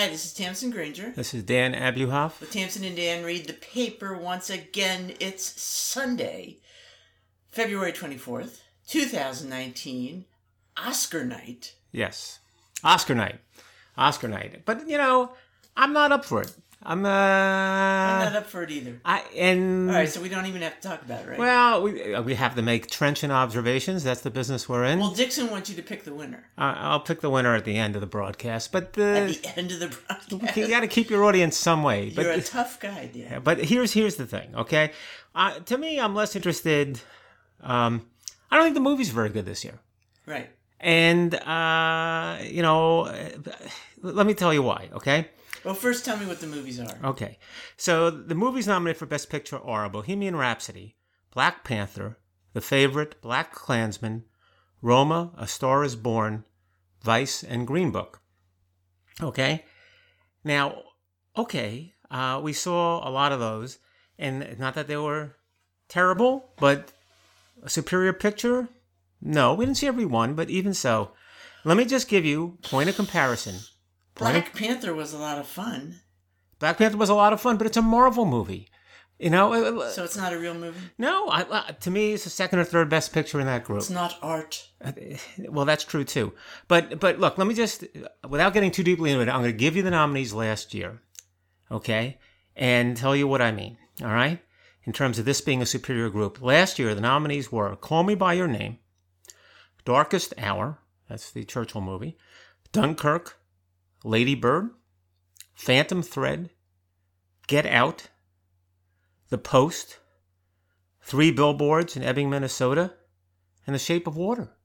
Hi, this is Tamsen Granger. This is Dan Abuhoff. With Tamsen and Dan read the paper once again. It's Sunday, February 24th, 2019, Oscar night. Yes. Oscar night. Oscar night. But, you know, I'm not up for it. I'm, uh. I'm not up for it either. I, and. All right, so we don't even have to talk about it, right? Well, we, we have to make trenchant observations. That's the business we're in. Well, Dixon wants you to pick the winner. Uh, I'll pick the winner at the end of the broadcast. But the, At the end of the broadcast. you got to keep your audience some way. But, You're a tough guy, Dan. Yeah, but here's here's the thing, okay? Uh, to me, I'm less interested. Um, I don't think the movie's very good this year, Right. and uh, you know, uh, let me tell you why, okay? Well, first tell me what the movies are. Okay, so the movies nominated for Best Picture are Bohemian Rhapsody, Black Panther, The Favorite, Black Klansman, Roma, A Star Is Born, Vice, and Green Book. Okay, now, okay, uh, we saw a lot of those, and not that they were terrible, but a superior picture? No, we didn't see every one, but even so, let me just give you point of comparison. Black Panther was a lot of fun. Black Panther was a lot of fun, but it's a Marvel movie. You know, So it's not a real movie? no, I, uh, to me, it's the second or third best picture in that group. It's not art. Well, that's true too. But but look, let me just, without getting too deeply into it, I'm going to give you the nominees last year, okay, and tell you what I mean. All right, in terms of this being a superior group, last year the nominees were "Call Me by Your Name," "Darkest Hour," that's the Churchill movie, "Dunkirk," "Lady Bird," "Phantom Thread," "Get Out," "The Post," Three Billboards in Ebbing, Minnesota, and "The Shape of Water."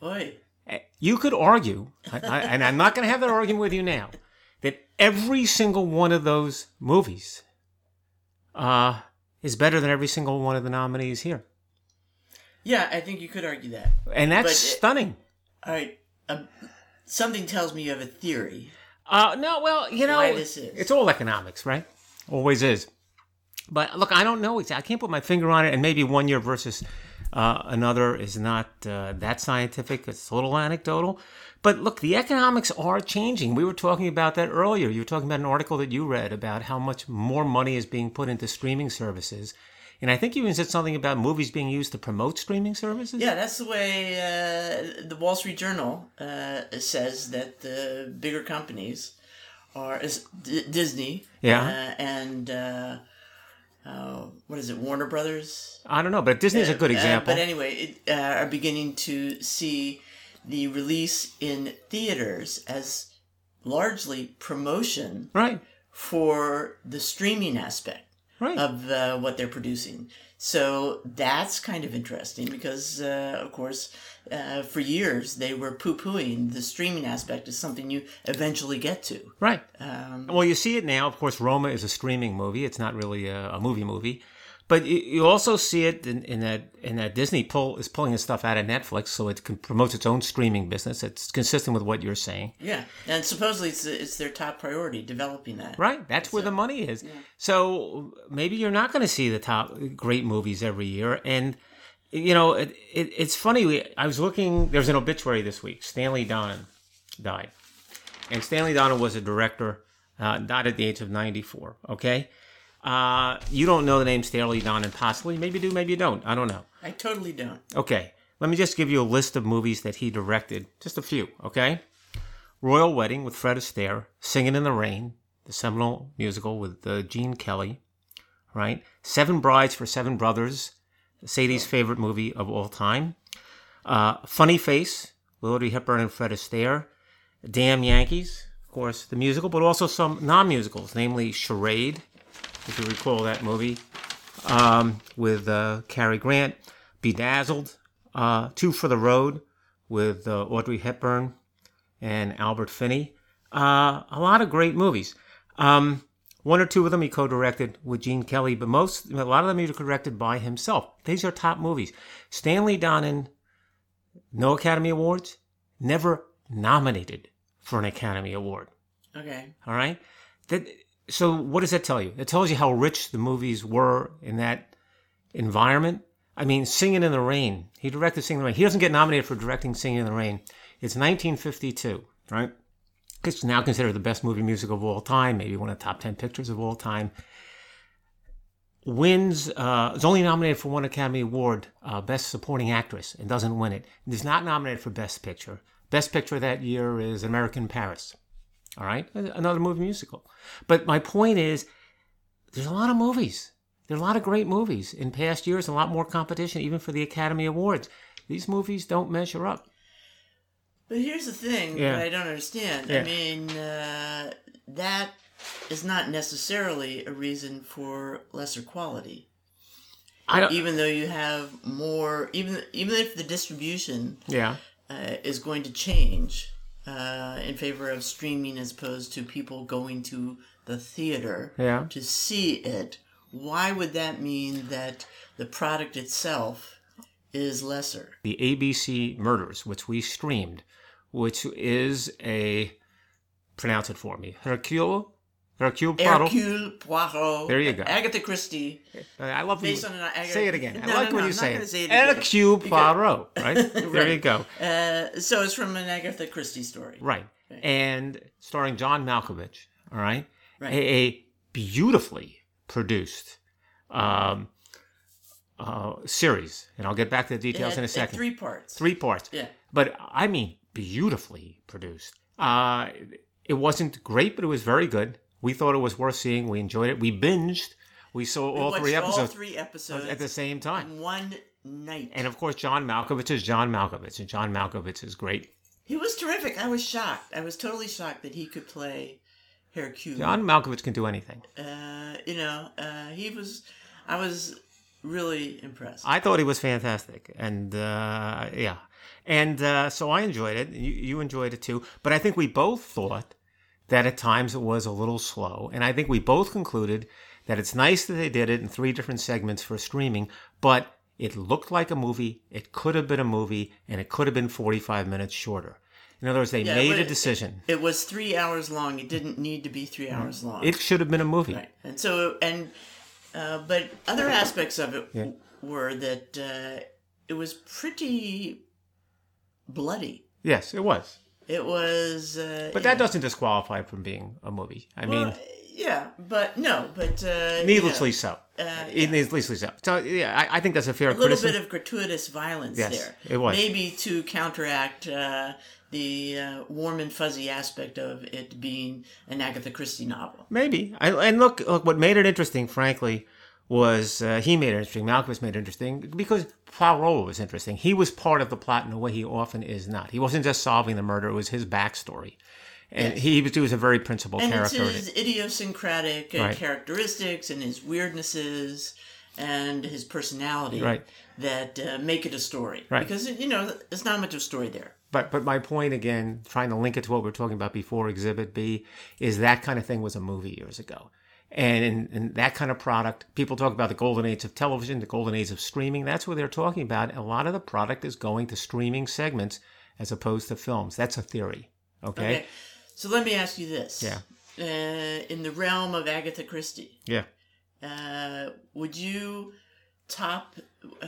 Boy. You could argue, I, I, and I'm not going to have that argument with you now, that every single one of those movies uh, is better than every single one of the nominees here. Yeah, I think you could argue that. And that's But stunning. All right. Um, something tells me you have a theory. Uh, no, well, you know, Why this is. it's all economics, right? Always is. But look, I don't know. exactly. I can't put my finger on it, and maybe one year versus uh, another is not uh, that scientific. It's a little anecdotal. But look, the economics are changing. We were talking about that earlier. You were talking about an article that you read about how much more money is being put into streaming services. And I think you even said something about movies being used to promote streaming services. Yeah, that's the way uh, the Wall Street Journal uh, says that the bigger companies are is D- Disney. Yeah. Uh, and uh, uh, what is it, Warner Brothers? I don't know, but Disney's a good Uh, example. but anyway, it, uh, are beginning to see the release in theaters as largely promotion right, for the streaming aspect right. of uh, what they're producing. So that's kind of interesting because, uh, of course, uh, for years they were poo pooing the streaming aspect as something you eventually get to. right. Um, Well, you see it now. Of course, Roma is a streaming movie. It's not really a, a movie movie, but you, you also see it in, in that in that Disney pull is pulling its stuff out of Netflix, so it can promotes its own streaming business. It's consistent with what you're saying, yeah, and supposedly it's, it's their top priority developing that. right? That's where the money is. So maybe you're not going to see the top great movies every year, and you know it, it, it's funny. I was looking. There's an obituary this week. Stanley Donen died, and Stanley Donen was a director. Uh, died at the age of 94. Okay. Uh, you don't know the name Stanley Donen, possibly. Maybe you do, maybe you don't. I don't know. I totally don't. Okay, let me just give you a list of movies that he directed. Just a few, okay? Royal Wedding with Fred Astaire, Singing in the Rain, the seminal musical with uh, Gene Kelly, right? Seven Brides for Seven Brothers, Sadie's favorite movie of all time. Uh, Funny Face Audrey Hepburn and Fred Astaire. Damn Yankees, of course, the musical, but also some non-musicals, namely Charade, if you recall that movie, um, with uh, Cary Grant. Bedazzled, uh, Two for the Road with uh, Audrey Hepburn and Albert Finney. Uh, a lot of great movies. Um, one or two of them he co-directed with Gene Kelly, but most, a lot of them he directed by himself. These are top movies. Stanley Donen, no Academy Awards, never nominated for an Academy Award. Okay. All right. That so what does that tell you? It tells you how rich the movies were in that environment. I mean, Singing in the Rain. He directed Singing in the Rain. He doesn't get nominated for directing Singing in the Rain. It's 1952, right? it's now considered the best movie music of all time, maybe one of the top 10 pictures of all time. Wins, uh, is only nominated for one Academy Award, uh, Best Supporting Actress, and doesn't win it. It is not nominated for Best Picture. Best Picture that year is American Paris. All right? Another movie musical. But my point is, there's a lot of movies. There are a lot of great movies in past years, a lot more competition, even for the Academy Awards. These movies don't measure up. But here's the thing Yeah. that I don't understand. Yeah. I mean, uh, that is not necessarily a reason for lesser quality. I don't. Even though you have more, even even if the distribution Yeah. uh, is going to change uh, in favor of streaming as opposed to people going to the theater Yeah. to see it, why would that mean that the product itself is lesser? The ABC Murders, which we streamed, which is a pronounce it for me. Hercule. Hercule Poirot. Hercule Poirot. There you go. Agatha Christie. I love Based you. on an Agatha- Say it again. I like no, when no, you say it. say it. Hercule Poirot. Right. There you go. Uh, so it's from an Agatha Christie story. Right. And starring John Malkovich. All right. Right. A, a beautifully produced um, uh, series, and I'll get back to the details had- in a second. Three parts. Three parts. Yeah. But I mean, beautifully produced. Uh, it wasn't great, but it was very good. We thought it was worth seeing. We enjoyed it. We binged. We saw We all three episodes All three episodes at the same time. one night. And of course, John Malkovich is John Malkovich, and John Malkovich is great. He was terrific. I was shocked. I was totally shocked that he could play Hercule. John Malkovich can do anything. Uh, you know, uh, he was. I was really impressed. I thought he was fantastic, and uh, yeah, and uh, so I enjoyed it. You, you enjoyed it too, but I think we both thought that at times it was a little slow, and I think we both concluded that it's nice that they did it in three different segments for streaming, but it looked like a movie. It could have been a movie, and it could have been forty-five minutes shorter. In other words, they Yeah, made a decision. It was three hours long. It didn't need to be three hours long. It should have been a movie. Right. And so, and, uh, but other aspects of it w- were that uh, it was pretty bloody. Yes, it was. It was. Uh, But that doesn't disqualify from being a movie. I mean, yeah, but no, but. Uh, needlessly you so. uh, Needlessly so. So, yeah, I, I think that's a fair a little criticism. bit of gratuitous violence Yes, there. it was. Maybe to counteract uh, the uh, warm and fuzzy aspect of it being an Agatha Christie novel. Maybe. I, and look, look, what made it interesting, frankly, was uh, he made it interesting. Malcolm made it interesting because Poirot was interesting. He was part of the plot in a way he often is not. He wasn't just solving the murder; it was his backstory, and he, was, he was a very principled and it's character. his idiosyncratic uh, Right. characteristics and his weirdnesses and his personality Right. that uh, make it a story. Right. Because you know, there's not much of a story there. But but my point again, trying to link it to what we were talking about before, Exhibit B, is that kind of thing was a movie years ago. And in, in that kind of product, people talk about the golden age of television, the golden age of streaming. That's what they're talking about. A lot of the product is going to streaming segments as opposed to films. That's a theory. Okay. Okay. So let me ask you this. Yeah. Uh, in the realm of Agatha Christie, Yeah. uh, would you top?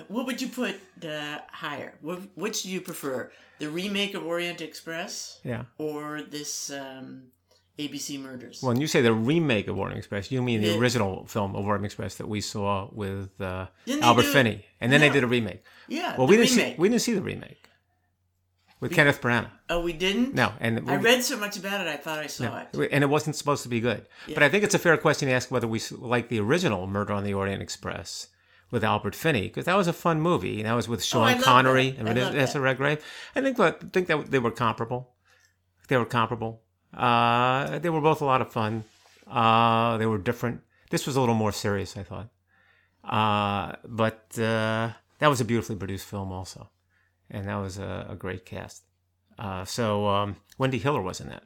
What would you put uh, higher? Wh- Which do you prefer? The remake of Orient Express Yeah. or this um, ABC Murders? When you say the remake of Orient Express, you mean the Yeah. original film of Orient Express that we saw with uh, Albert Finney, and then they did a remake. yeah. Well, the we didn't remake. see we didn't see the remake with Kenneth Branagh. Oh, we didn't. No, and I read so much about it. I thought I saw it. and it wasn't supposed to be good. But I think it's a fair question to ask whether we like the original Murder on the Orient Express with Albert Finney because that was a fun movie. And that was with Oh, Sean love Connery that. and Vanessa. Redgrave. I think I think that they were comparable. They were comparable. Uh, they were both a lot of fun. Uh, they were different. This was a little more serious, I thought. Uh, but uh, that was a beautifully produced film, also, and that was a, a great cast. Uh, so um, Wendy Hiller was in that.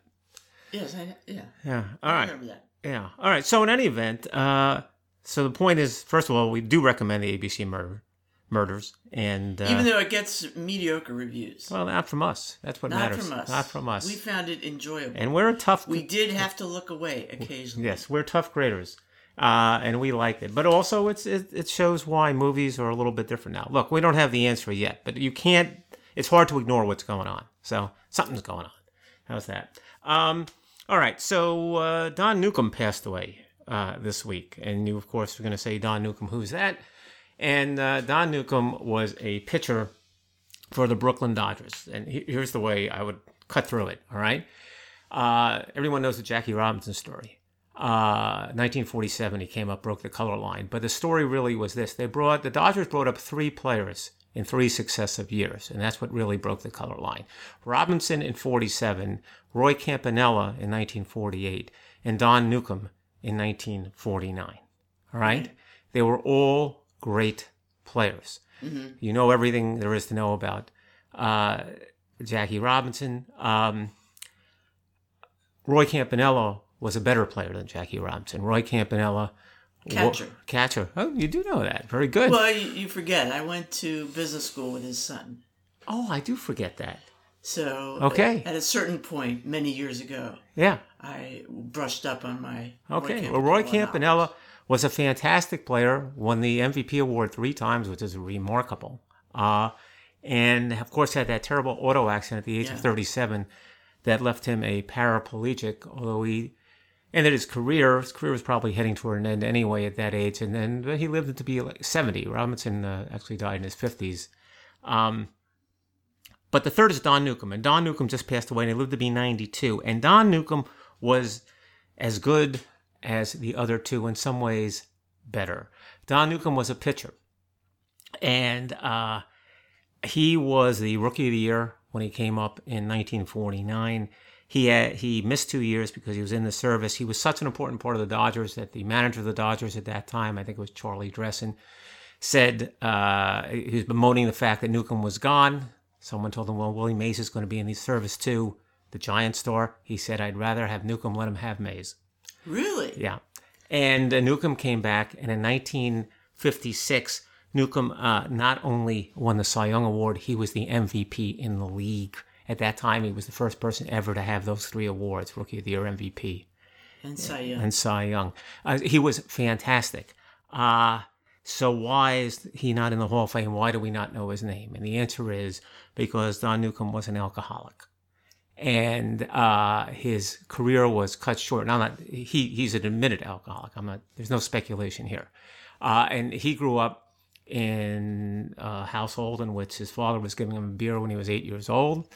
Yes, I, yeah. Yeah. All I remember that. Yeah. All right. So in any event, uh, so the point is, first of all, we do recommend the ABC murder murders, and uh, Even though it gets mediocre reviews. well, not from us. That's what Not matters. from us. Not from us. We found it enjoyable. and we're a tough. we did have to look away occasionally. yes, we're tough graders, uh, and we liked it. But also, it's it, it shows why movies are a little bit different now. Look, we don't have the answer yet, but you can't. It's hard to ignore what's going on. So something's going on. How's that? Um, All right, so uh, Don Newcombe passed away uh, this week, and you, of course, are going to say Don Newcombe. Who's that? And uh, Don Newcombe was a pitcher for the Brooklyn Dodgers. And he- here's the way I would cut through it. All right, uh, everyone knows the Jackie Robinson story. Uh, 1947, he came up, broke the color line. But the story really was this: they brought the Dodgers brought up three players in three successive years, and that's what really broke the color line. Robinson in 47, Roy Campanella in 1948, and Don Newcombe in 1949. All right, they were all great players. You know everything there is to know about uh, Jackie Robinson. Um, Roy Campanella was a better player than Jackie Robinson. Roy Campanella, Catcher. catcher. Oh, you do know that. Very good. Well, you, you forget. I went to business school with his son. oh, I do forget that. So Okay. at a certain point, many years ago, Yeah. I brushed up on my. Okay. Roy well, Roy. Campanella was a fantastic player. Won the MVP award three times, which is remarkable. Uh, and of course, had that terrible auto accident at the age of 37 that left him a paraplegic. Although he ended his career, his career was probably heading toward an end anyway at that age. And then he lived to be like 70. Robinson uh, actually died in his 50s. Um, but the third is Don Newcombe, and Don Newcombe just passed away, and he lived to be 92. And Don Newcombe was as good as the other two, in some ways better. Don Newcombe was a pitcher, and uh, he was the rookie of the year when he came up in 1949. He had, he missed two years because he was in the service. He was such an important part of the Dodgers that the manager of the Dodgers at that time, I think it was Charlie Dressen, said uh, he was bemoaning the fact that Newcombe was gone. Someone told him, "Well, Willie Mays is going to be in the service too." The Giant star. He said, "I'd rather have Newcombe let him have Mays." Really? Yeah, and uh, Newcombe came back, and in 1956, Newcombe uh, not only won the Cy Young Award, he was the MVP in the league. At that time, he was the first person ever to have those three awards: Rookie of the Year, MVP, And Cy Young. and Cy Young. Uh, he was fantastic. Uh, so why is he not in the Hall of Fame? Why do we not know his name? And the answer is because Don Newcombe was an alcoholic. And uh, his career was cut short. Now, I'm not he he's an admitted alcoholic. I'm not. There's no speculation here. Uh, and he grew up in a household in which his father was giving him beer when he was eight years old.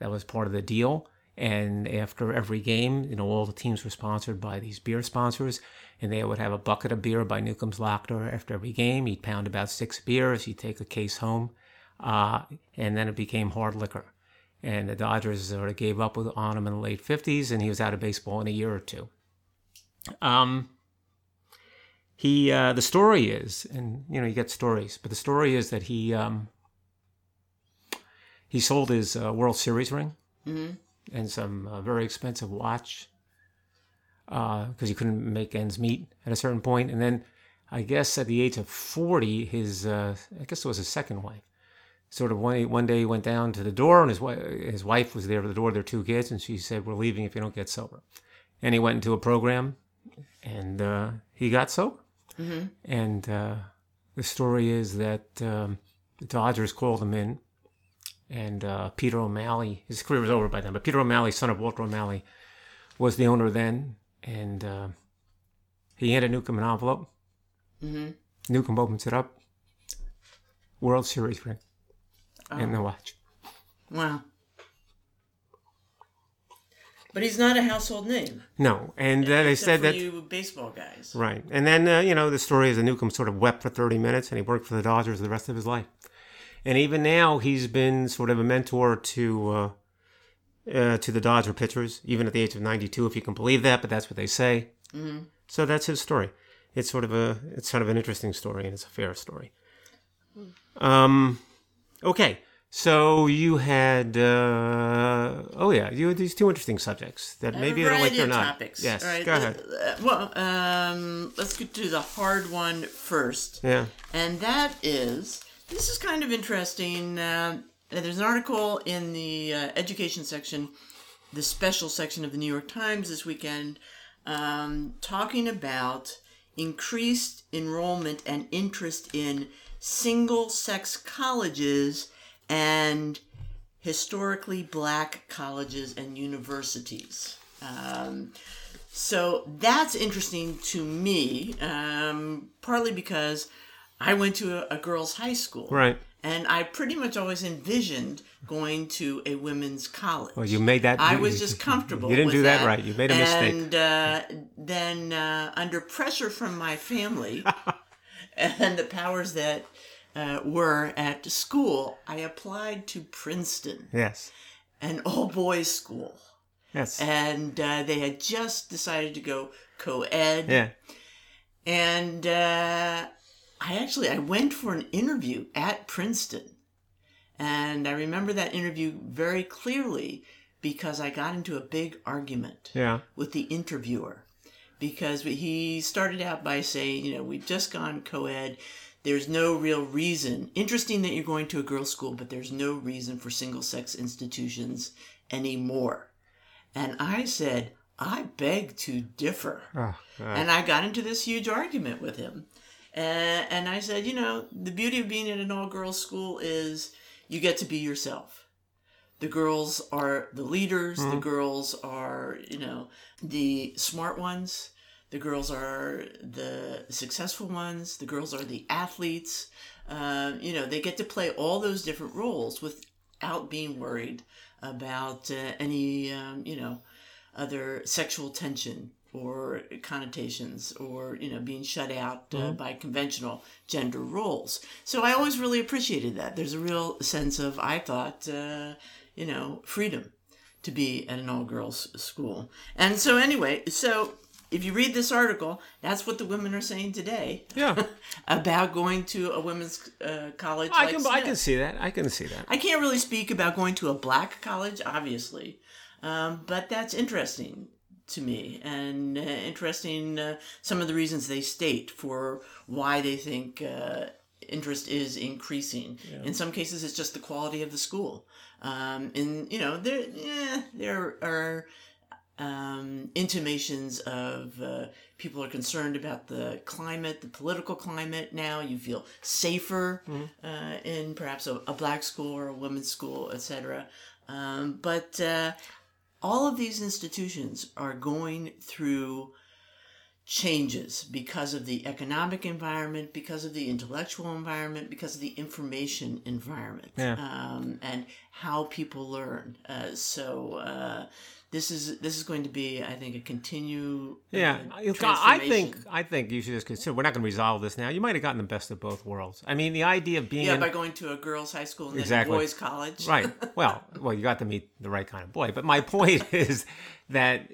That was part of the deal. And after every game, you know, all the teams were sponsored by these beer sponsors, and they would have a bucket of beer by Newcombe's Locker after every game. He'd pound about six beers. He'd take a case home, uh, and then it became hard liquor. And the Dodgers sort of gave up with, on him in the late 50s, and he was out of baseball in a year or two. Um, he, uh, the story is, and you know, you get stories, but the story is that he, um, he sold his uh, World Series ring and some uh, very expensive watch because he couldn't make ends meet at a certain point. And then I guess at the age of 40, his, uh, I guess it was his second wife, sort of one, one day he went down to the door and his, wife, his wife was there at the door, their two kids, and she said, We're leaving if you don't get sober. And he went into a program and uh, he got sober. And uh, the story is that um, the Dodgers called him in and uh, Peter O'Malley. His career was over by then, but Peter O'Malley, son of Walter O'Malley, was the owner then, and uh, he handed Newcombe an envelope. Mm-hmm. Newcombe opens it up. World Series ring and the watch. Wow. But he's not a household name. No, and uh, they said for that you baseball guys. right, and then uh, you know the story is that Newcombe sort of wept for thirty minutes, and he worked for the Dodgers the rest of his life. And even now, he's been sort of a mentor to uh, uh, to the Dodger pitchers, even at the age of 92, if you can believe that. But that's what they say. Mm-hmm. So that's his story. It's sort of a it's sort of an interesting story, and it's a fair story. Um, okay. So you had uh, oh yeah, you had these two interesting subjects that maybe a it'll like or not. Topics. Yes, All right. go ahead. well, um, let's get to the hard one first, Yeah. and that is this is kind of interesting. Uh, there's an article in the uh, education section, the special section of the New York Times this weekend, um, talking about increased enrollment and interest in single-sex colleges and historically black colleges and universities. Um, so that's interesting to me, um, partly because I went to a, a girls' high school. Right. And I pretty much always envisioned going to a women's college. Well, you made that. I was just comfortable. You didn't do that right. You made a mistake. And uh, then, uh, under pressure from my family and the powers that uh, were at school, I applied to Princeton, Yes. an all boys school. Yes. And uh, they had just decided to go co ed. yeah. And uh, I actually I went for an interview at Princeton, and I remember that interview very clearly because I got into a big argument Yeah. with the interviewer because he started out by saying, you know, we've just gone co-ed. There's no real reason. Interesting that you're going to a girls' school, but there's no reason for single-sex institutions anymore. And I said, I beg to differ. Oh. And I got into this huge argument with him. And, and I said, you know, the beauty of being in an all girls school is you get to be yourself. The girls are the leaders, the mm-hmm. girls are, you know, the smart ones, the girls are the successful ones, the girls are the athletes. Um, you know, they get to play all those different roles without being worried about uh, any, um, you know, other sexual tension or connotations or you know being shut out uh, by conventional gender roles. So i always really appreciated that. There's a real sense of i thought uh, you know freedom to be at an all-girls school. And so anyway so if you read this article that's what the women are saying today Yeah. about going to a women's uh, college I like can. I can see that. I can see that. I can't really speak about going to a black college, obviously, um, but that's interesting to me and uh, interesting uh, some of the reasons they state for why they think uh, interest is increasing. In some cases, it's just the quality of the school. Um, and you know, there yeah, there are um, intimations of uh, people are concerned about the climate, the political climate now. You feel safer uh, in perhaps a, a black school or a women's school, etc. Um, but uh, all of these institutions are going through changes because of the economic environment, because of the intellectual environment, because of the information environment, Yeah. um, and how people learn. Uh, so uh, this is this is going to be, I think, a continue. Yeah, uh, I I think. I think you should just consider. We're not going to resolve this now. You might have gotten the best of both worlds. I mean, the idea of being Yeah, in- by going to a girls' high school and Exactly. then a boys' college. right. Well, well, you got to meet the right kind of boy. But my point is that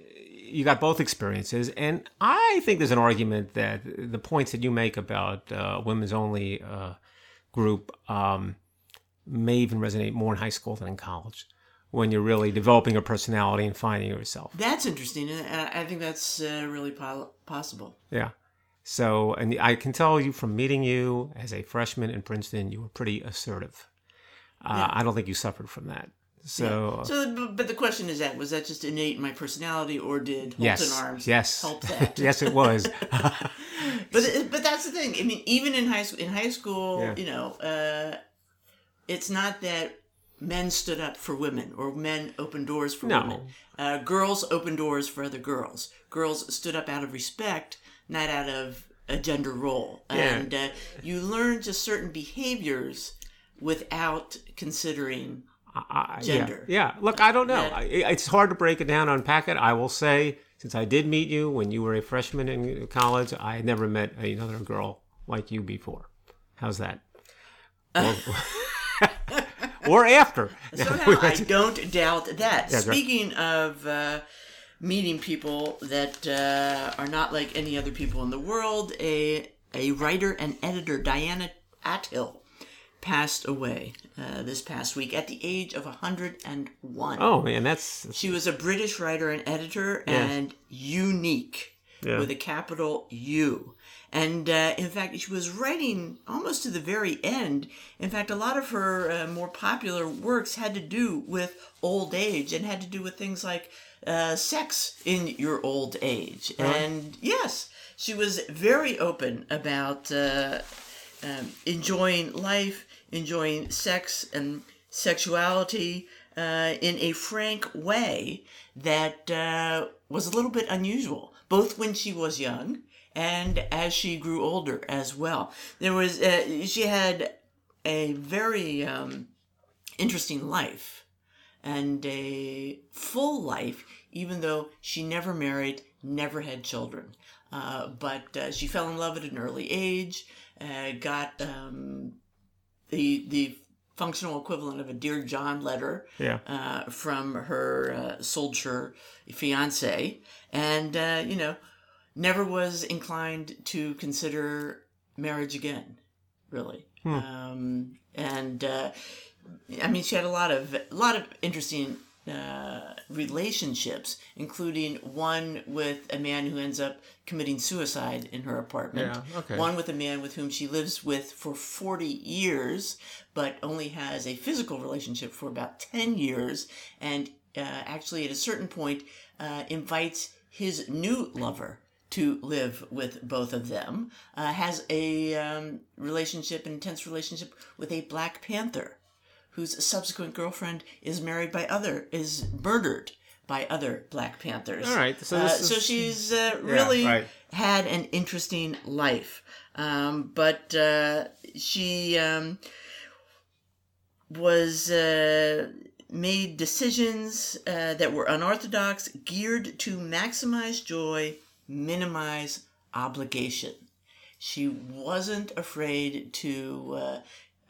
you got both experiences, and I think there's an argument that the points that you make about uh, women's only uh, group um, may even resonate more in high school than in college, when you're really developing a personality and finding yourself. That's interesting, and I think that's uh, really po- possible. Yeah. So, and I can tell you from meeting you as a freshman in Princeton, you were pretty assertive. Uh, I don't think you suffered from that. So, So, but- but the question is that was that just innate in my personality, or did Holton yes, Arms yes, help that? yes, it was. But but that's the thing. I mean, even in high school, in high school, Yeah. you know, uh, it's not that men stood up for women or men opened doors for No. women. Uh, girls opened doors for other girls. Girls stood up out of respect, not out of a gender role. Yeah. And uh, you learn just certain behaviors without considering. I- Gender. Yeah, yeah. Look, I don't know. That- I, it's hard to break it down, unpack it. I will say, since I did meet you when you were a freshman in college, I had never met another girl like you before. How's that? Or, or after. Somehow, I don't doubt that. Yeah. Speaking of uh, meeting people that uh, are not like any other people in the world, a a writer and editor, Diana Athill, passed away uh, this past week at the age of 101. Oh man, that's She was a British writer and editor and unique Yeah. with a capital U. And uh, in fact, she was writing almost to the very end. In fact, a lot of her uh, more popular works had to do with old age and had to do with things like uh, sex in your old age. And yes, she was very open about uh, um, enjoying life, enjoying sex and sexuality, uh, in a frank way that uh, was a little bit unusual, both when she was young and as she grew older as well. There was uh, she had a very um, interesting life and a full life, even though she never married, never had children. Uh, but uh, she fell in love at an early age, uh, got um, the the functional equivalent of a Dear John letter Yeah. uh, from her uh, soldier fiance, and uh, you know, never was inclined to consider marriage again, really. Um, and uh, I mean, she had a lot of a lot of interesting uh, relationships, including one with a man who ends up committing suicide in her apartment. Yeah, okay. One with a man with whom she lives with for 40 years, but only has a physical relationship for about 10 years, and uh, actually at a certain point uh, invites his new lover to live with both of them. Uh, has a um, relationship, an intense relationship with a Black Panther whose subsequent girlfriend is married by other is murdered by other Black Panthers. All right, so Uh, this so she's uh, really right. had an interesting life, um, but uh, she um, was uh, made decisions uh, that were unorthodox, geared to maximize joy, minimize obligation. She wasn't afraid to uh,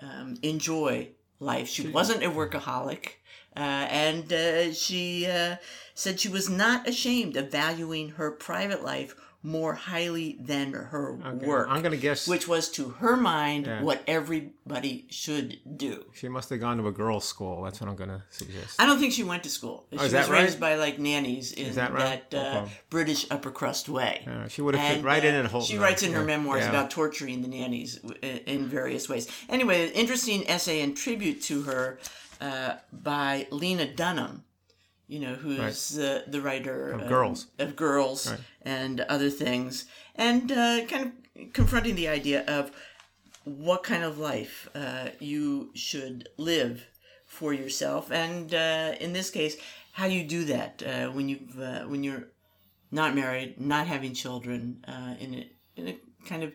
um, enjoy life. She wasn't a workaholic. Uh, and uh, she uh, said she was not ashamed of valuing her private life more highly than her work. I'm gonna guess- Which was, to her mind, Yeah. what everybody should do. She must have gone to a girls' school. That's what I'm going to suggest. I don't think she went to school. she Oh, is was right? raised by like nannies in that right? that uh, Okay. British upper crust way. Uh, she would have fit And, right in uh, at Holton. She writes in her Yeah. memoirs Yeah. about torturing the nannies in in various ways. Anyway, an interesting essay and tribute to her uh, by Lena Dunham, you know, who's the, the writer Of um, Girls. of Girls and other things, and uh, kind of confronting the idea of what kind of life uh, you should live for yourself, and uh, in this case, how you do that uh, when you've uh, when you're not married, not having children, uh, in a in a kind of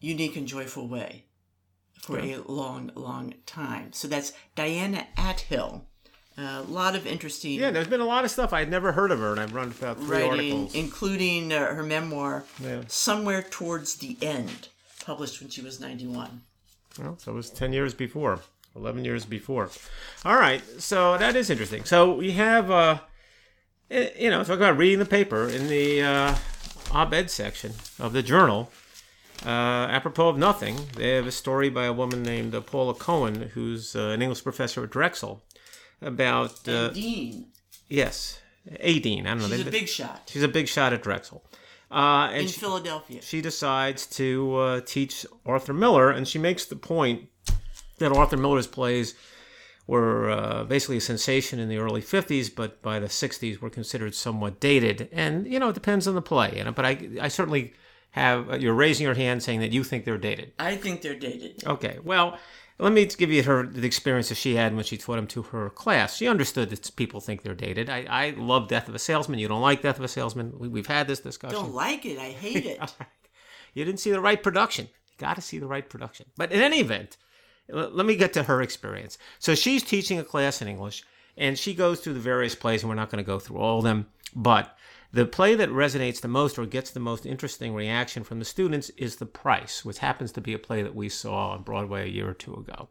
unique and joyful way for a long, long time. So that's Diana Athill. A lot of interesting Yeah, there's been a lot of stuff. I'd never heard of her, and I've run about three writing, articles. including uh, her memoir, Yeah. Somewhere Towards the End, published when she was 91. Well, so it was 10 years before, 11 years before. All right, so that is interesting. So we have, uh, eh, you know, talk about reading the paper in the uh, op ed section of the journal. Uh, apropos of nothing, they have a story by a woman named uh, Paula Cohen, who's uh, an English professor at Drexel, about, uh, Dean, yes, a dean. I don't know. she's they- a big shot she's a big shot at Drexel. Uh, and in she- Philadelphia. she decides to uh, teach Arthur Miller, and she makes the point that Arthur Miller's plays were uh, basically a sensation in the early 50s, but by the 60s were considered somewhat dated. And, you know, it depends on the play. And, but I, I certainly have, uh, you're raising your hand saying that you think they're dated. I think they're dated. Okay, well, let me give you her the experience that she had when she taught them to her class. She understood that people think they're dated. I, I love Death of a Salesman. You don't like Death of a Salesman. We, we've had this discussion. Don't like it. I hate it. You didn't see the right production. You got to see the right production. But in any event, l- let me get to her experience. So she's teaching a class in English, and she goes through the various plays, and we're not going to go through all of them. But the play that resonates the most or gets the most interesting reaction from the students is The Price, which happens to be a play that we saw on Broadway a year or two ago.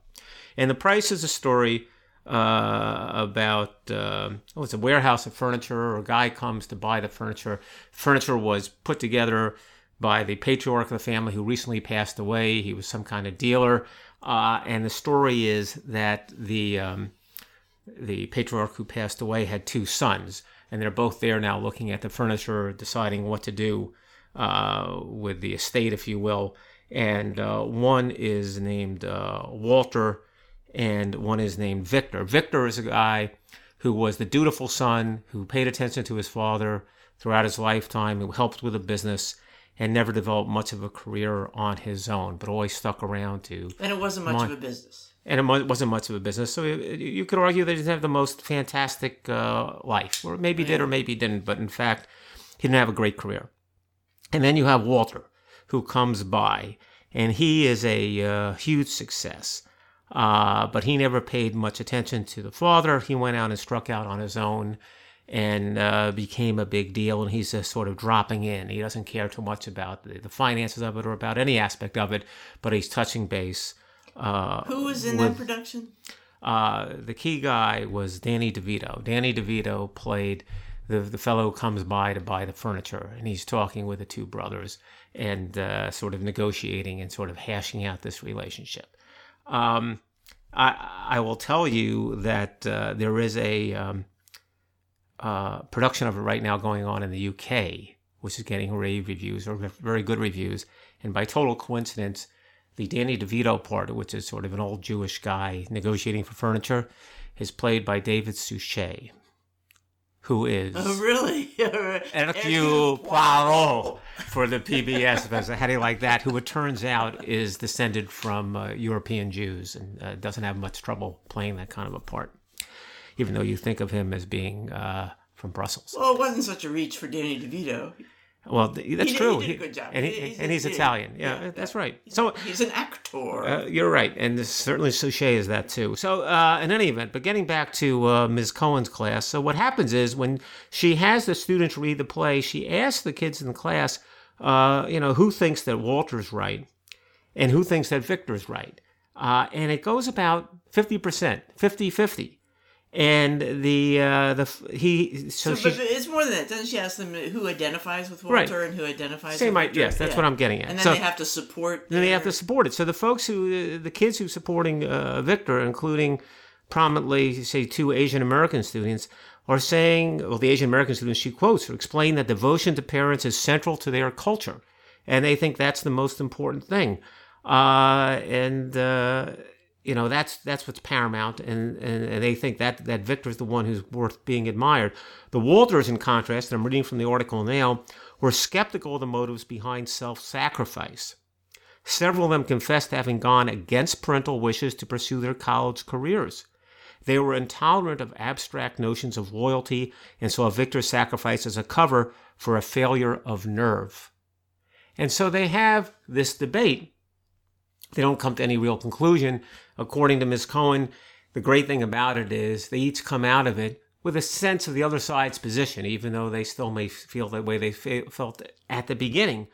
And The Price is a story uh, about uh, oh, it's a warehouse of furniture. A guy comes to buy the furniture. Furniture was put together by the patriarch of the family who recently passed away. He was some kind of dealer, uh, and the story is that the um, the patriarch who passed away had two sons, and they're both there now looking at the furniture, deciding what to do uh, with the estate, if you will. And uh, one is named uh, Walter, and one is named Victor. Victor is a guy who was the dutiful son who paid attention to his father throughout his lifetime, who helped with the business, and never developed much of a career on his own, but always stuck around to And it wasn't much of a business. And it wasn't much of a business. So you could argue that he didn't have the most fantastic uh, life, or maybe did, or maybe didn't. But in fact, he didn't have a great career. And then you have Walter, who comes by, and he is a uh, huge success. Uh, but he never paid much attention to the father. He went out and struck out on his own and uh, became a big deal. And he's just sort of dropping in. He doesn't care too much about the, the finances of it or about any aspect of it, but he's touching base. Uh, Who was in that production? uh, the key guy was Danny DeVito. Danny DeVito played the the fellow who comes by to buy the furniture, and he's talking with the two brothers and uh, sort of negotiating and sort of hashing out this relationship. Um, I I will tell you that uh, there is a um, uh, production of it right now going on in the UK, which is getting rave reviews or very good reviews, and by total coincidence the Danny DeVito part, which is sort of an old Jewish guy negotiating for furniture, is played by David Suchet, who is Oh, really? Hercule Poirot for the PBS, as a heading like that, who it turns out is descended from uh, European Jews and uh, doesn't have much trouble playing that kind of a part, even though you think of him as being uh, from Brussels. Well, it wasn't such a reach for Danny DeVito. Well, that's did- true. he did a good job. and, He- he, he's and he's Italian. Yeah, yeah, that's right. So He's an actor. Uh, you're right, and this, certainly Suchet is that too. So, uh, in any event, but getting back to uh, Ms. Cohen's class, so what happens is when she has the students read the play, she asks the kids in the class, uh, you know, who thinks that Walter's right and who thinks that Victor's right. Uh, and it goes about 50%, 50 50. And the, uh, the, he, so, So, she's, but it's more than that. Doesn't she ask them who identifies with Right. Walter and who identifies Same with Victor? yes, that's what I'm getting at. And then So- they have to support. then they have to support it. So the folks who, the kids who supporting uh, Victor, including prominently, say, two Asian American students, are saying, well, the Asian American students she quotes explain that devotion to parents is central to their culture, and they think that's the most important thing. Uh, and uh, you know that's that's what's paramount, and, and, and they think that that Victor's the one who's worth being admired. The Walters, in contrast, and I'm reading from the article now, were skeptical of the motives behind self-sacrifice. Several of them confessed having gone against parental wishes to pursue their college careers. They were intolerant of abstract notions of loyalty and saw Victor's sacrifice as a cover for a failure of nerve. And so they have this debate. They don't come to any real conclusion. According to Ms. Cohen, the great thing about it is they each come out of it with a sense of the other side's position, even though they still may feel the way they felt at the beginning.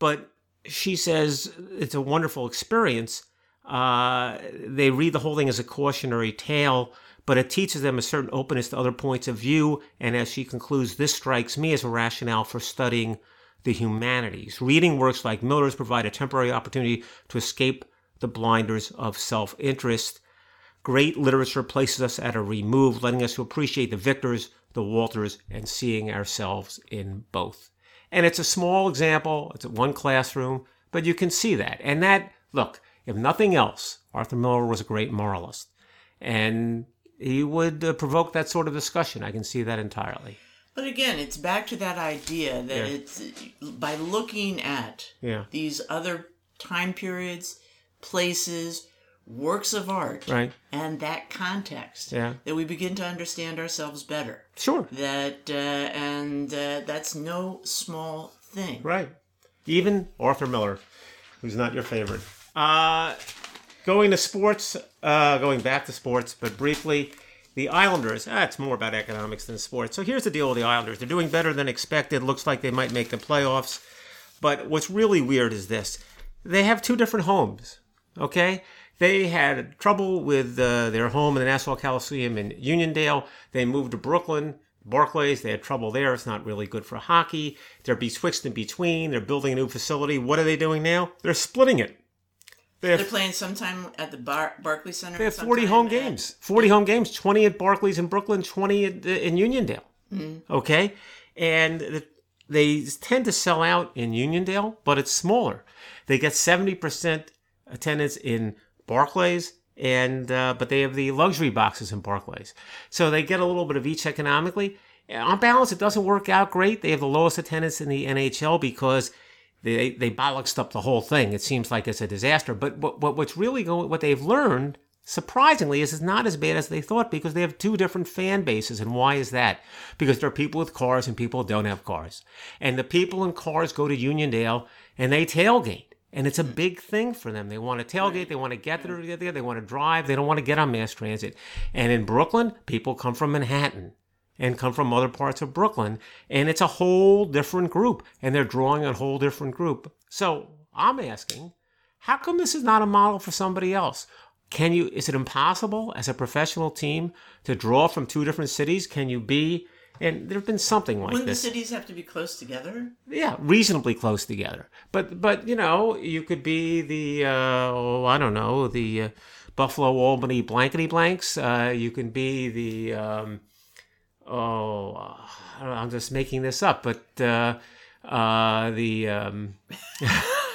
But she says it's a wonderful experience. Uh, they read the whole thing as a cautionary tale, but it teaches them a certain openness to other points of view. And as she concludes, this strikes me as a rationale for studying the humanities. Reading works like Miller's provide a temporary opportunity to escape the blinders of self interest. Great literature places us at a remove, letting us to appreciate the Victors, the Walters, and seeing ourselves in both. And it's a small example, it's one classroom, but you can see that. And that, look, if nothing else, Arthur Miller was a great moralist. And he would uh, provoke that sort of discussion. I can see that entirely. But again, it's back to that idea that Yeah. it's by looking at Yeah. these other time periods, places, works of art, Right? and that context Yeah. that we begin to understand ourselves better. Sure. That uh, and uh, that's no small thing. Right. Even Arthur Miller, who's not your favorite. Uh, going to sports, uh, going back to sports, but briefly, the Islanders. Ah, it's more about economics than sports. So here's the deal with the Islanders. They're doing better than expected. Looks like they might make the playoffs. But what's really weird is this they have two different homes. Okay? They had trouble with uh, their home in the Nassau Coliseum in Uniondale. They moved to Brooklyn. Barclays, they had trouble there. It's not really good for hockey. They're betwixt and between. They're building a new facility. What are they doing now? They're splitting it. They They're playing sometime at the Bar- Barclays Center. they have 40 home games. 40 home games, 20 at Barclays in Brooklyn, 20 at, uh, in Uniondale. Okay? And the, they tend to sell out in Uniondale, but it's smaller. They get 70% attendance in Barclays, and uh, but they have the luxury boxes in Barclays. So they get a little bit of each economically. On balance, it doesn't work out great. They have the lowest attendance in the NHL because they they bollocksed up the whole thing. It seems like it's a disaster. But what, what what's really going, what they've learned surprisingly, is it's not as bad as they thought because they have two different fan bases. And why is that? Because there are people with cars and people don't have cars. And the people in cars go to Uniondale and they tailgate. And it's a hmm. big thing for them. They want to tailgate. They want to get there. They want to drive. They don't want to get on mass transit. And in Brooklyn, people come from Manhattan and come from other parts of Brooklyn. And it's a whole different group. And they're drawing a whole different group. So I'm asking, how come this is not a model for somebody else? Can you, is it impossible as a professional team to draw from two different cities? Can you be, and there have been something like Wouldn't this. the cities have to be close together? Yeah, reasonably close together. But, but you know, you could be the, uh, oh, I don't know, the uh, Buffalo Albany blankety blanks. Uh, you can be the, um, oh, I don't know, I'm just making this up, but uh, uh, the. Um,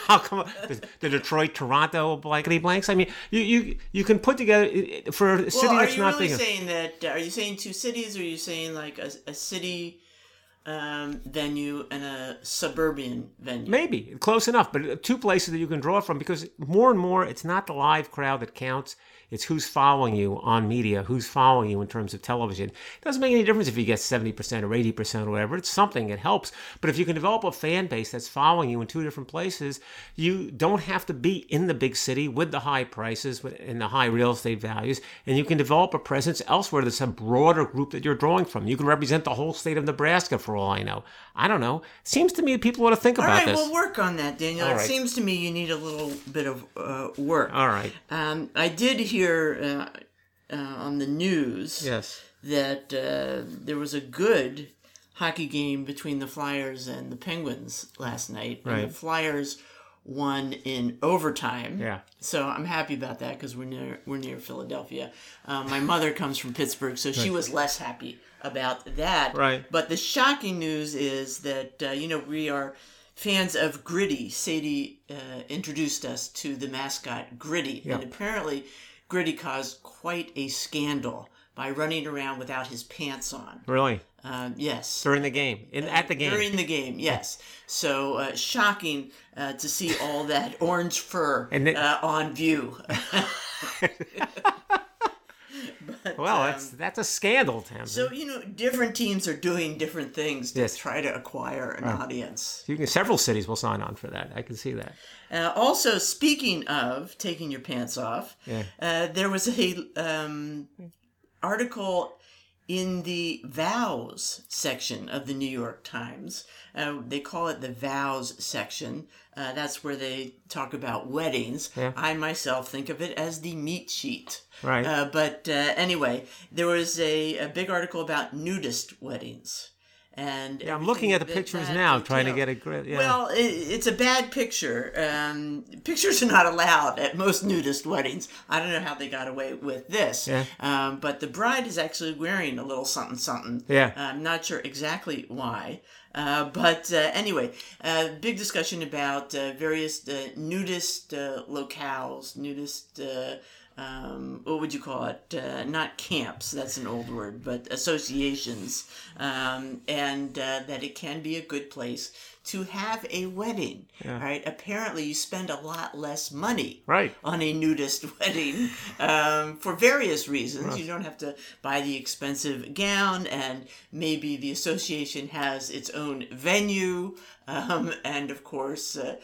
how come the, the Detroit Toronto blankety blanks? I mean, you you you can put together for a city Well, are that's you not really big. enough- saying that? Are you saying two cities, or are you saying like a, a city um, venue and a suburban venue? Maybe close enough, but two places that you can draw from because more and more it's not the live crowd that counts. It's who's following you on media, who's following you in terms of television. It doesn't make any difference if you get 70% or 80% or whatever. It's something, it helps. But if you can develop a fan base that's following you in two different places, you don't have to be in the big city with the high prices with- and the high real estate values. And you can develop a presence elsewhere that's a broader group that you're drawing from. You can represent the whole state of Nebraska for all I know. I don't know. Seems to me people ought to think All about right, this. we'll work on that, Daniel. All it right. seems to me you need a little bit of uh, work. all right. Um, I did hear uh, uh, on the news Yes. that uh, there was a good hockey game between the Flyers and the Penguins last night. And Right. the Flyers won in overtime. Yeah. So I'm happy about that because we're near we're near Philadelphia. Um, my mother comes from Pittsburgh, so she was less happy about that. Right. But the shocking news is that uh, you know we are fans of Gritty. Sadie uh, introduced us to the mascot Gritty, and apparently Gritty caused quite a scandal by running around without his pants on. Really? Um, yes. During the game. In, at the game. During the game, yes. So uh, shocking uh, to see all that orange fur And it- uh, on view. well, that's that's a scandal, Tamsen. um, So you know, different teams are doing different things to Yes. try to acquire an audience. you can, several cities will sign on for that. I can see that. Uh, also, speaking of taking your pants off, Yeah. uh, there was a um, article in the vows section of the New York Times. Uh, they call it the vows section. Uh, that's where they talk about weddings. Yeah. I myself think of it as the meat sheet. Right. Uh, but uh, anyway, there was a, a big article about nudist weddings. And Yeah, I'm looking at the pictures now, trying to get a grip. Yeah. Well, it, it's a bad picture. Um, pictures are not allowed at most nudist weddings. I don't know how they got away with this. Yeah. Um, but the bride is actually wearing a little something something. Yeah. I'm not sure exactly why. Uh, but uh, anyway, uh, big discussion about uh, various uh, nudist uh, locales, nudist. Um, what would you call it? Uh, not camps, that's an old word, but associations. Um, and uh, that it can be a good place to have a wedding. Right? Apparently, you spend a lot less money Right. on a nudist wedding um, for various reasons. You don't have to buy the expensive gown, and maybe the association has its own venue, um, and of course, uh,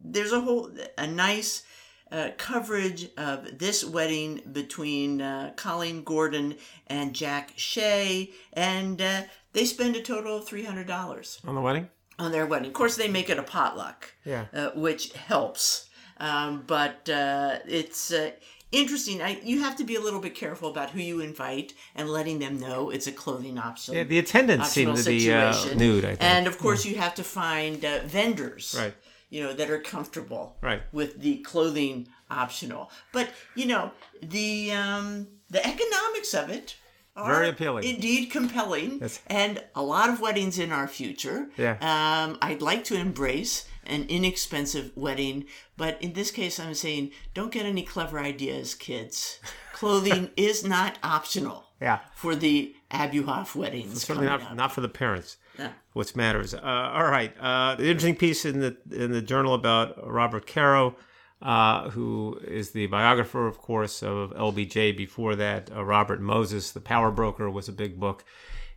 there's a whole a nice. Uh, coverage of this wedding between uh, Colleen Gordon and Jack Shea, and uh, they spend a total of three hundred dollars On the wedding? on their wedding. Of course, they make it a potluck, Yeah. uh, which helps. Um, but uh, it's uh, interesting. I, you have to be a little bit careful about who you invite and letting them know it's a clothing option. Yeah, the attendants seem to be uh, nude, I think. And of course, you have to find uh, vendors, Right. You know that are comfortable, Right. with the clothing optional. But you know the um, the economics of it. Are Very appealing. Indeed, compelling. Yes. And a lot of weddings in our future. Yeah. Um, I'd like to embrace an inexpensive wedding, but in this case, I'm saying don't get any clever ideas, kids. Clothing is not optional Yeah. for the Abuhoff weddings. Certainly not, up. not for the parents. Yeah. What matters. Uh, all right. Uh, the interesting piece in the in the journal about Robert Caro. uh, who is the biographer, of course, of LBJ. Before that, uh, Robert Moses, The Power Broker, was a big book.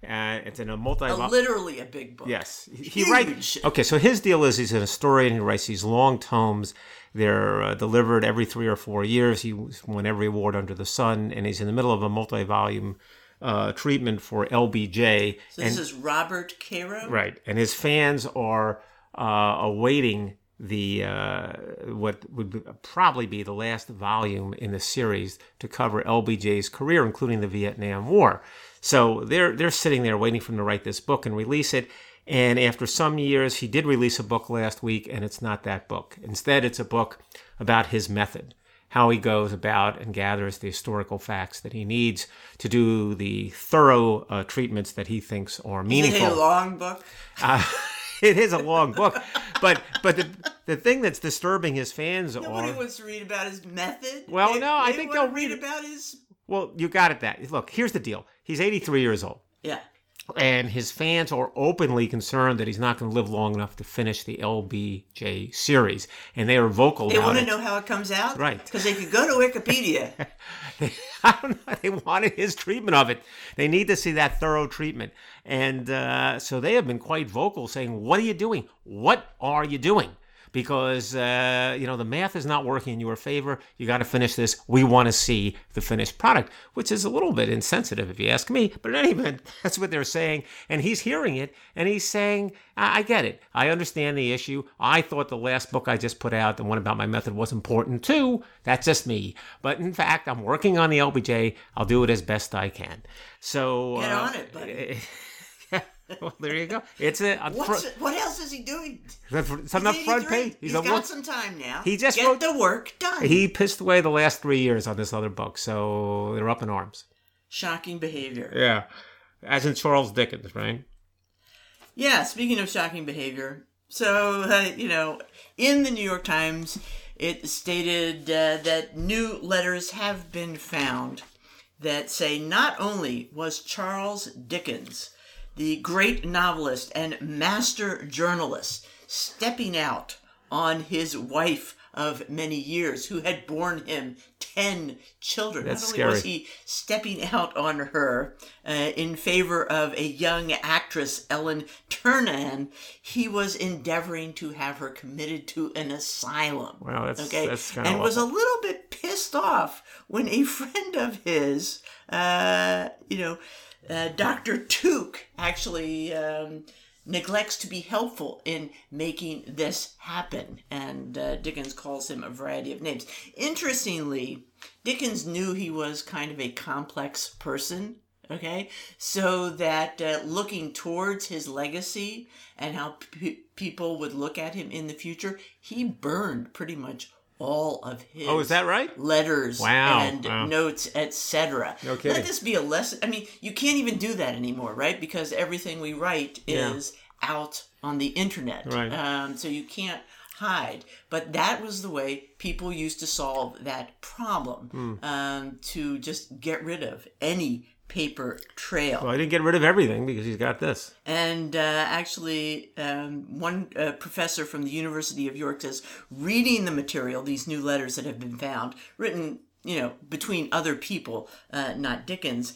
Uh, it's in a multi. A, literally a big book. Yes, he, he writes. Okay, so his deal is he's an historian. He writes these long tomes. They're uh, delivered every three or four years. He won every award under the sun, and he's in the middle of a multi-volume uh, treatment for LBJ. So this is Robert Caro, right? And his fans are uh, awaiting the uh, what would probably be the last volume in the series to cover LBJ's career, including the Vietnam War. So they're they're sitting there waiting for him to write this book and release it. And after some years, he did release a book last week, and it's not that book. Instead, it's a book about his method, how he goes about and gathers the historical facts that he needs to do the thorough uh, treatments that he thinks are meaningful. Is it a long book? Uh, it is a long book, but but the the thing that's disturbing his fans Nobody are. wants to read about his method. Well, They- no, I think they'll read about his. Well, you got it. That look. Here's the deal. He's 83 years old. Yeah. And his fans are openly concerned that he's not going to live long enough to finish the LBJ series, and they are vocal They want to it. know how it comes out, Right. Because they could go to Wikipedia. I don't know. They wanted his treatment of it. They need to see that thorough treatment, and uh, so they have been quite vocal, saying, "What are you doing? What are you doing?" Because uh, you know the math is not working in your favor. You got to finish this. We want to see the finished product, which is a little bit insensitive, if you ask me. But in any event, that's what they're saying, and he's hearing it, and he's saying, I, I get it. I understand the issue. I thought the last book I just put out, the one about my method, was important too. That's just me. But in fact, I'm working on the LBJ. I'll do it as best I can. So Get uh, on it, buddy. well, there you go. It's a What's fr- it, what else is he doing? it's on the He's front page. He's He's got some time now. He just get wrote- the work done. He pissed away the last three years on this other book, so they're up in arms. Shocking behavior. Yeah, as in Charles Dickens, right? Yeah, speaking of shocking behavior, so, uh, you know, in the New York Times, it stated uh, that new letters have been found that say not only was Charles Dickens, the great novelist and master journalist, stepping out on his wife of many years who had borne him 10 children. That's not only was he stepping out on her uh, in favor of a young actress, Ellen Ternan, he was endeavoring to have her committed to an asylum. Wow, that's- okay, that's and was a little bit pissed off when a friend of his, uh, you know, uh, Dr. Tuke actually um, neglects to be helpful in making this happen. And uh, Dickens calls him a variety of names. Interestingly, Dickens knew he was kind of a complex person. Okay, so that uh, looking towards his legacy and how pe people would look at him in the future, he burned pretty much all of his Oh, is that right? letters Wow, and wow. notes, etc. No kidding. Let this be a lesson. I mean, you can't even do that anymore, right? Because everything we write Yeah. is out on the internet, Right. Um, so you can't hide. But that was the way people used to solve that problem Hmm. um, to just get rid of any paper trail. Well, I didn't get rid of everything because he's got this. And uh, actually, um, one uh, professor from the University of York says, reading the material, these new letters that have been found, written, you know, between other people, uh, not Dickens,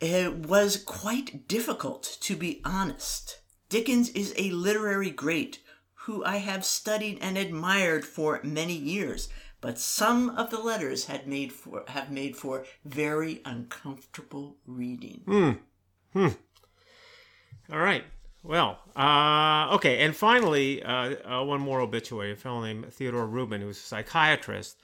it was quite difficult, to be honest. Dickens is a literary great who I have studied and admired for many years, but some of the letters had made for have made for very uncomfortable reading. All right. Well, uh, okay. And finally, uh, uh, one more obituary. A fellow named Theodore Rubin, who's a psychiatrist,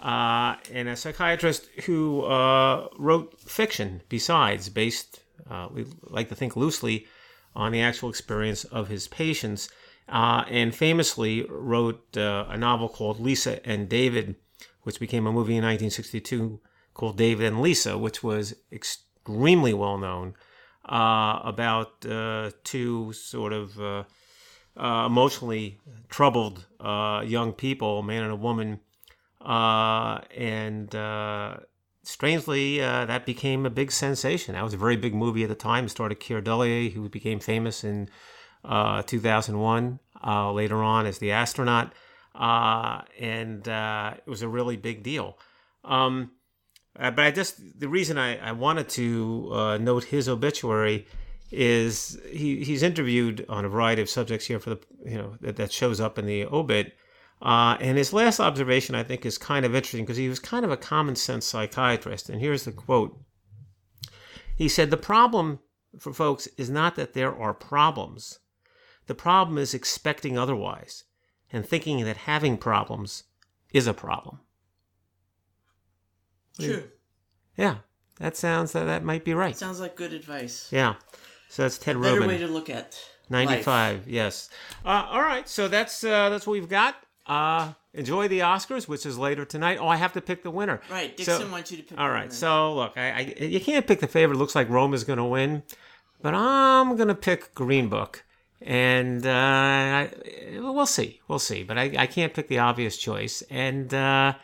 uh, and a psychiatrist who uh, wrote fiction besides, based, uh, we like to think loosely, on the actual experience of his patients, uh, and famously wrote uh, a novel called Lisa and David, which became a movie in 1962 called David and Lisa, which was extremely well known uh, about uh, two sort of uh, uh, emotionally troubled young people, a man and a woman. And strangely, that became a big sensation. That was a very big movie at the time. It started Keir Dullea, who became famous in uh, 2001, uh, later on as the astronaut. uh, and uh, it was a really big deal. Um, uh, but I just the reason I, I wanted to uh, note his obituary is he, he's interviewed on a variety of subjects here for the you know that, that shows up in the obit. And his last observation, I think, is kind of interesting because he was kind of a common sense psychiatrist. And here's the quote He said, The problem for folks is not that there are problems, the problem is expecting otherwise and thinking that having problems is a problem. True. Yeah, that sounds that that might be right. Sounds like good advice. Yeah. So that's Ted Better Rubin. way to look at 95 yes uh, all right so that's uh, that's what we've got uh, enjoy the oscars which is later tonight oh i have to pick the winner Right. So- Dixon wants you to pick. all the winner. so look I, I you can't pick the favorite it looks like rome is going to win but i'm going to pick green book and uh, I, we'll see we'll see but I, I can't pick the obvious choice and uh,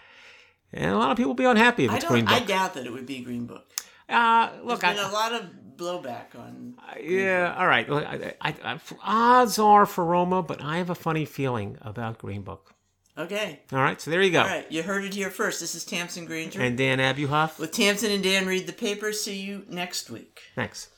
and a lot of people will be unhappy if I it's green don't. I book doubt that it would be Green Book. uh, look There's I, been a lot of blowback on. Yeah, all right. Look, I, I, I, odds are for Roma, but I have a funny feeling about Green Book. Okay. All right, so there you go. All right. You heard it here first. This is Tamsen Granger And Dan Abuhoff. with Tamsen and Dan read the paper. See you next week. Thanks.